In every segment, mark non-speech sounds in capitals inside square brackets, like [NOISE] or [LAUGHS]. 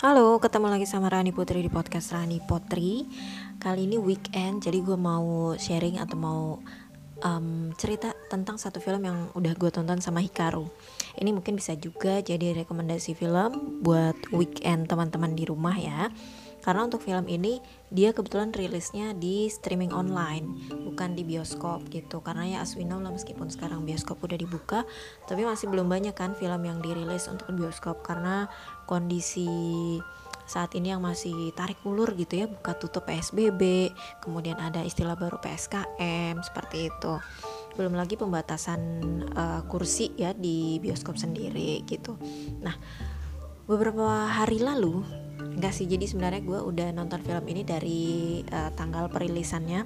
Halo, ketemu lagi sama Rani Putri di podcast Rani Putri. Kali ini weekend, jadi gue mau sharing atau mau um, cerita tentang satu film yang udah gue tonton sama Hikaru. Ini mungkin bisa juga jadi rekomendasi film buat weekend teman-teman di rumah ya karena untuk film ini dia kebetulan rilisnya di streaming online bukan di bioskop gitu. Karena ya as we know lah meskipun sekarang bioskop udah dibuka tapi masih belum banyak kan film yang dirilis untuk bioskop. Karena kondisi saat ini yang masih tarik ulur gitu ya buka tutup PSBB kemudian ada istilah baru PSKM seperti itu. Belum lagi pembatasan uh, kursi ya di bioskop sendiri gitu. Nah beberapa hari lalu enggak sih jadi sebenarnya gue udah nonton film ini dari uh, tanggal perilisannya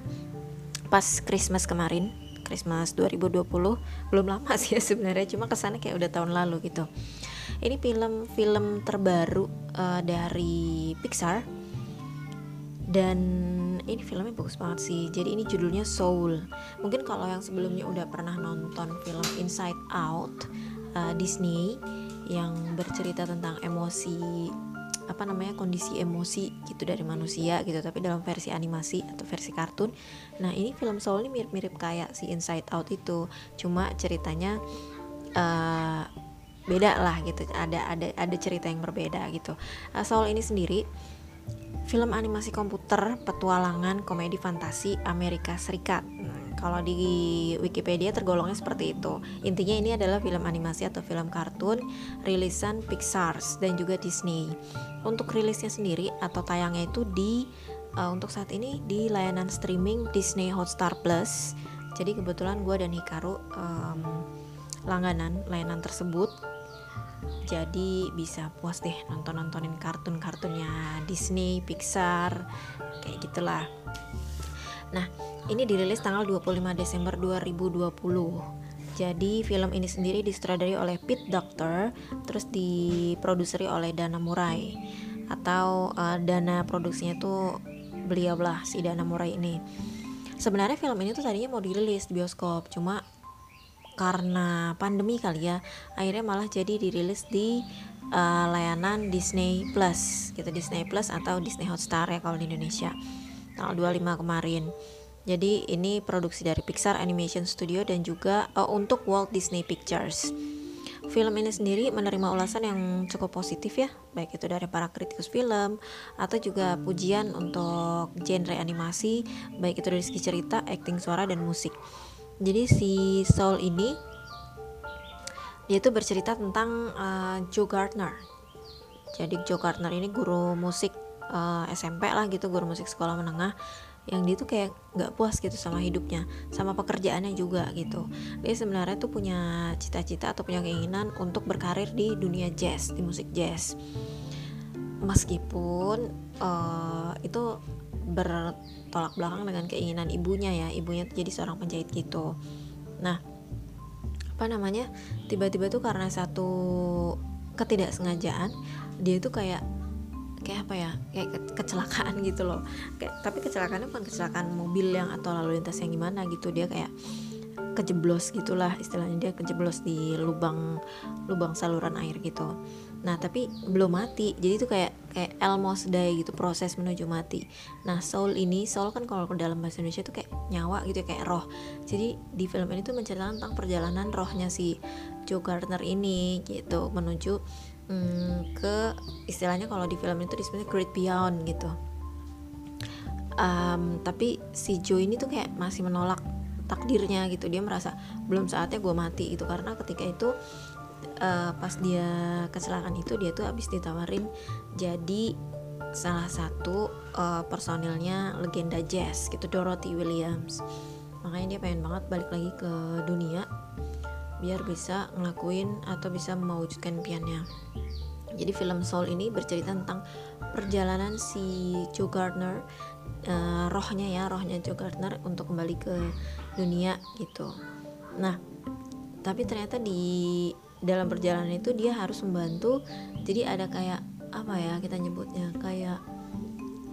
pas Christmas kemarin Christmas 2020 belum lama [LAUGHS] sih ya sebenarnya cuma kesannya kayak udah tahun lalu gitu. Ini film film terbaru uh, dari Pixar. Dan ini filmnya bagus banget sih. Jadi ini judulnya Soul. Mungkin kalau yang sebelumnya udah pernah nonton film Inside Out uh, Disney yang bercerita tentang emosi apa namanya kondisi emosi gitu dari manusia gitu tapi dalam versi animasi atau versi kartun. Nah ini film Soul ini mirip-mirip kayak si Inside Out itu. Cuma ceritanya uh, beda lah gitu. Ada ada ada cerita yang berbeda gitu. Uh, Soul ini sendiri film animasi komputer petualangan komedi fantasi Amerika Serikat. Nah, kalau di Wikipedia tergolongnya seperti itu. Intinya ini adalah film animasi atau film kartun rilisan Pixar dan juga Disney. Untuk rilisnya sendiri atau tayangnya itu di uh, untuk saat ini di layanan streaming Disney Hotstar Plus. Jadi kebetulan gue dan Hikaru um, langganan layanan tersebut. Jadi bisa puas deh nonton-nontonin kartun-kartunnya Disney, Pixar, kayak gitulah. Nah, ini dirilis tanggal 25 Desember 2020. Jadi film ini sendiri disutradari oleh Pete Doctor, terus diproduseri oleh Dana Murai atau uh, dana produksinya tuh beliau lah si Dana Murai ini. Sebenarnya film ini tuh tadinya mau dirilis di bioskop, cuma karena pandemi kali ya, akhirnya malah jadi dirilis di uh, layanan Disney Plus, gitu Disney Plus atau Disney Hotstar ya kalau di Indonesia. Tanggal 25 kemarin. Jadi ini produksi dari Pixar Animation Studio dan juga uh, untuk Walt Disney Pictures. Film ini sendiri menerima ulasan yang cukup positif ya, baik itu dari para kritikus film atau juga pujian untuk genre animasi, baik itu dari segi cerita, akting suara dan musik. Jadi si Soul ini dia itu bercerita tentang uh, Joe Gardner. Jadi Joe Gardner ini guru musik uh, SMP lah gitu, guru musik sekolah menengah yang dia tuh kayak nggak puas gitu sama hidupnya sama pekerjaannya juga gitu. Dia sebenarnya tuh punya cita-cita atau punya keinginan untuk berkarir di dunia jazz di musik jazz. Meskipun uh, itu bertolak belakang dengan keinginan ibunya ya ibunya tuh jadi seorang penjahit gitu. Nah apa namanya tiba-tiba tuh karena satu ketidaksengajaan dia tuh kayak kayak apa ya kayak ke kecelakaan gitu loh. Kayak tapi kecelakaannya bukan kecelakaan mobil yang atau lalu lintas yang gimana gitu dia kayak kejeblos gitulah istilahnya dia kejeblos di lubang lubang saluran air gitu. Nah tapi belum mati jadi itu kayak kayak almost die gitu proses menuju mati. Nah soul ini soul kan kalau dalam bahasa Indonesia itu kayak nyawa gitu kayak roh. Jadi di film ini tuh menceritakan tentang perjalanan rohnya si Joe Gardner ini gitu menuju hmm, ke istilahnya kalau di film itu disebutnya great beyond gitu. Um, tapi si Joe ini tuh kayak masih menolak takdirnya gitu. Dia merasa belum saatnya gue mati itu karena ketika itu uh, pas dia kecelakaan itu dia tuh habis ditawarin jadi salah satu uh, personilnya legenda jazz gitu Dorothy Williams. Makanya dia pengen banget balik lagi ke dunia biar bisa ngelakuin atau bisa mewujudkan impiannya jadi film Soul ini bercerita tentang perjalanan si Joe Gardner uh, rohnya ya rohnya Joe Gardner untuk kembali ke dunia gitu. Nah tapi ternyata di dalam perjalanan itu dia harus membantu. Jadi ada kayak apa ya kita nyebutnya kayak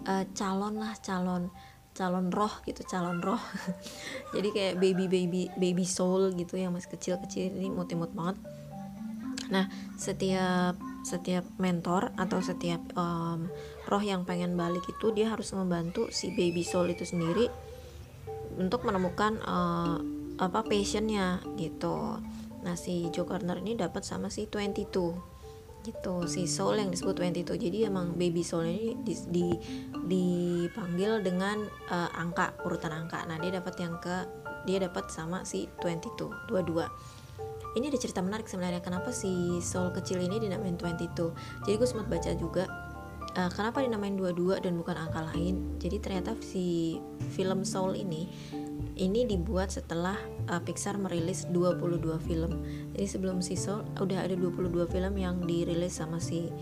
uh, calon lah calon calon roh gitu calon roh. [LAUGHS] Jadi kayak baby baby baby soul gitu yang masih kecil kecil ini imut imut banget. Nah setiap setiap mentor atau setiap um, roh yang pengen balik itu dia harus membantu si baby soul itu sendiri untuk menemukan uh, apa passionnya gitu. Nah si Joe Gardner ini dapat sama si 22 gitu si soul yang disebut 22 jadi emang baby soul ini di, di dipanggil dengan uh, angka urutan angka. Nah dia dapat yang ke dia dapat sama si 22 22 ini ada cerita menarik sebenarnya kenapa si soul kecil ini dinamain 22 jadi gue sempat baca juga uh, kenapa dinamain 22 dan bukan angka lain jadi ternyata si film soul ini ini dibuat setelah uh, Pixar merilis 22 film. Jadi sebelum si Soul udah ada 22 film yang dirilis sama si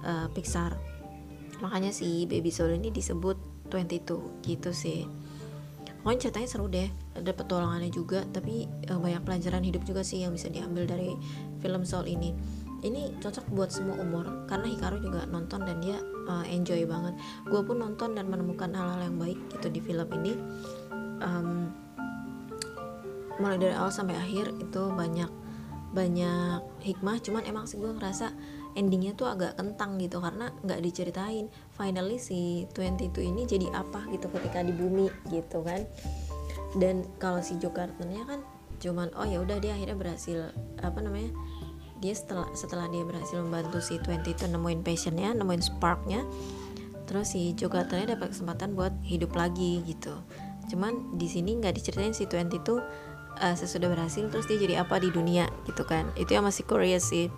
uh, Pixar. Makanya si Baby Soul ini disebut 22 gitu sih. Pokoknya ceritanya seru deh, ada petualangannya juga, tapi uh, banyak pelajaran hidup juga sih yang bisa diambil dari film Soul ini. Ini cocok buat semua umur karena Hikaru juga nonton dan dia uh, enjoy banget. Gue pun nonton dan menemukan hal-hal yang baik gitu di film ini. Um, mulai dari awal sampai akhir itu banyak banyak hikmah cuman emang sih gue ngerasa endingnya tuh agak kentang gitu karena nggak diceritain. Finally si 22 ini jadi apa gitu ketika di bumi gitu kan. Dan kalau si Carternya kan cuman oh ya udah dia akhirnya berhasil apa namanya dia setelah setelah dia berhasil membantu si 22 nemuin passionnya nemuin sparknya terus si Joe Carternya dapat kesempatan buat hidup lagi gitu. Cuman di sini nggak diceritain si Twenty itu uh, sesudah berhasil terus dia jadi apa di dunia gitu kan. Itu yang masih Korea sih.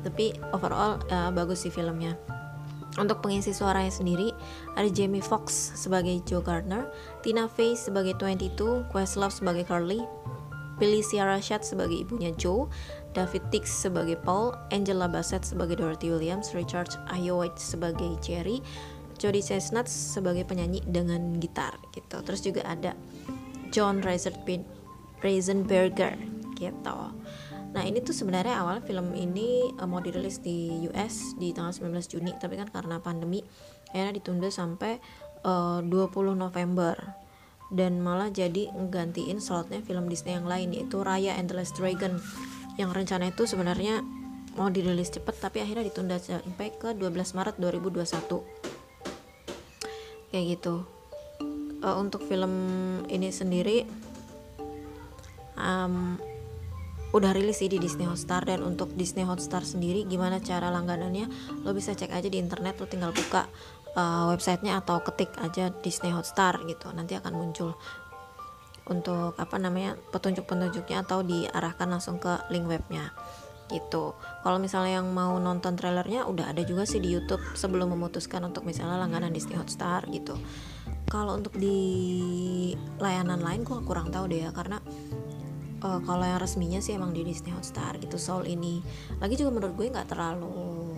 Tapi overall uh, bagus sih filmnya. Untuk pengisi suaranya sendiri ada Jamie Foxx sebagai Joe Gardner, Tina Fey sebagai 22, Questlove sebagai Carly, Felicia Rashad sebagai ibunya Joe, David Tix sebagai Paul, Angela Bassett sebagai Dorothy Williams, Richard Ayoade sebagai Jerry, Jody Chestnut sebagai penyanyi dengan gitar gitu. Terus juga ada John Reisenberger gitu. Nah ini tuh sebenarnya awal film ini uh, mau dirilis di US di tanggal 19 Juni tapi kan karena pandemi akhirnya ditunda sampai uh, 20 November. Dan malah jadi nggantiin slotnya film Disney yang lain yaitu Raya and the Last Dragon yang rencana itu sebenarnya mau dirilis cepet tapi akhirnya ditunda sampai ke 12 Maret 2021 kayak gitu. Uh, untuk film ini sendiri um, udah rilis sih di Disney Hotstar dan untuk Disney Hotstar sendiri gimana cara langganannya? Lo bisa cek aja di internet lo tinggal buka uh, websitenya atau ketik aja Disney Hotstar gitu. Nanti akan muncul untuk apa namanya petunjuk-petunjuknya atau diarahkan langsung ke link webnya gitu. Kalau misalnya yang mau nonton trailernya udah ada juga sih di YouTube sebelum memutuskan untuk misalnya langganan Disney Hotstar gitu. Kalau untuk di layanan lain gue kurang tahu deh ya karena uh, kalau yang resminya sih emang di Disney Hotstar gitu Soul ini. Lagi juga menurut gue nggak terlalu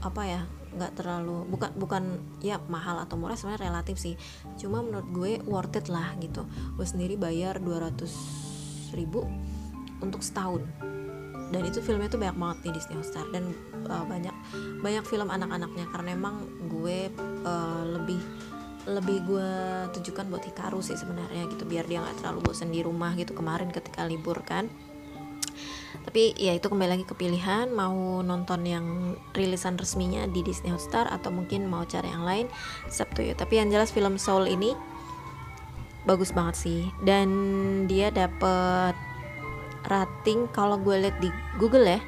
apa ya nggak terlalu bukan bukan ya mahal atau murah sebenarnya relatif sih. Cuma menurut gue worth it lah gitu. Gue sendiri bayar 200 ribu untuk setahun. Dan itu filmnya tuh banyak banget di Disney Hotstar dan uh, banyak banyak film anak-anaknya. Karena emang gue uh, lebih lebih gue tujukan buat Hikaru sih sebenarnya gitu. Biar dia nggak terlalu bosan di rumah gitu kemarin ketika libur kan tapi ya itu kembali lagi ke pilihan mau nonton yang rilisan resminya di Disney Hotstar atau mungkin mau cari yang lain Sabtu ya tapi yang jelas film Soul ini bagus banget sih. Dan dia dapet rating kalau gue lihat di Google ya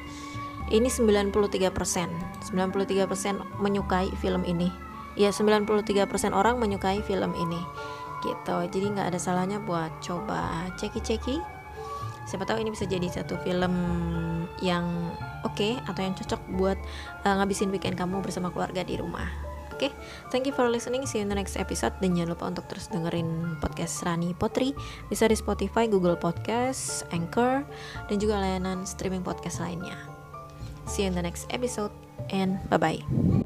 ini 93% 93% menyukai film ini. Ya 93% orang menyukai film ini. Gitu. Jadi nggak ada salahnya buat coba ceki-ceki siapa tahu ini bisa jadi satu film yang oke okay, atau yang cocok buat uh, ngabisin weekend kamu bersama keluarga di rumah Oke, okay? thank you for listening. See you in the next episode. Dan jangan lupa untuk terus dengerin podcast Rani Potri. Bisa di Spotify, Google Podcast, Anchor, dan juga layanan streaming podcast lainnya. See you in the next episode, and bye-bye.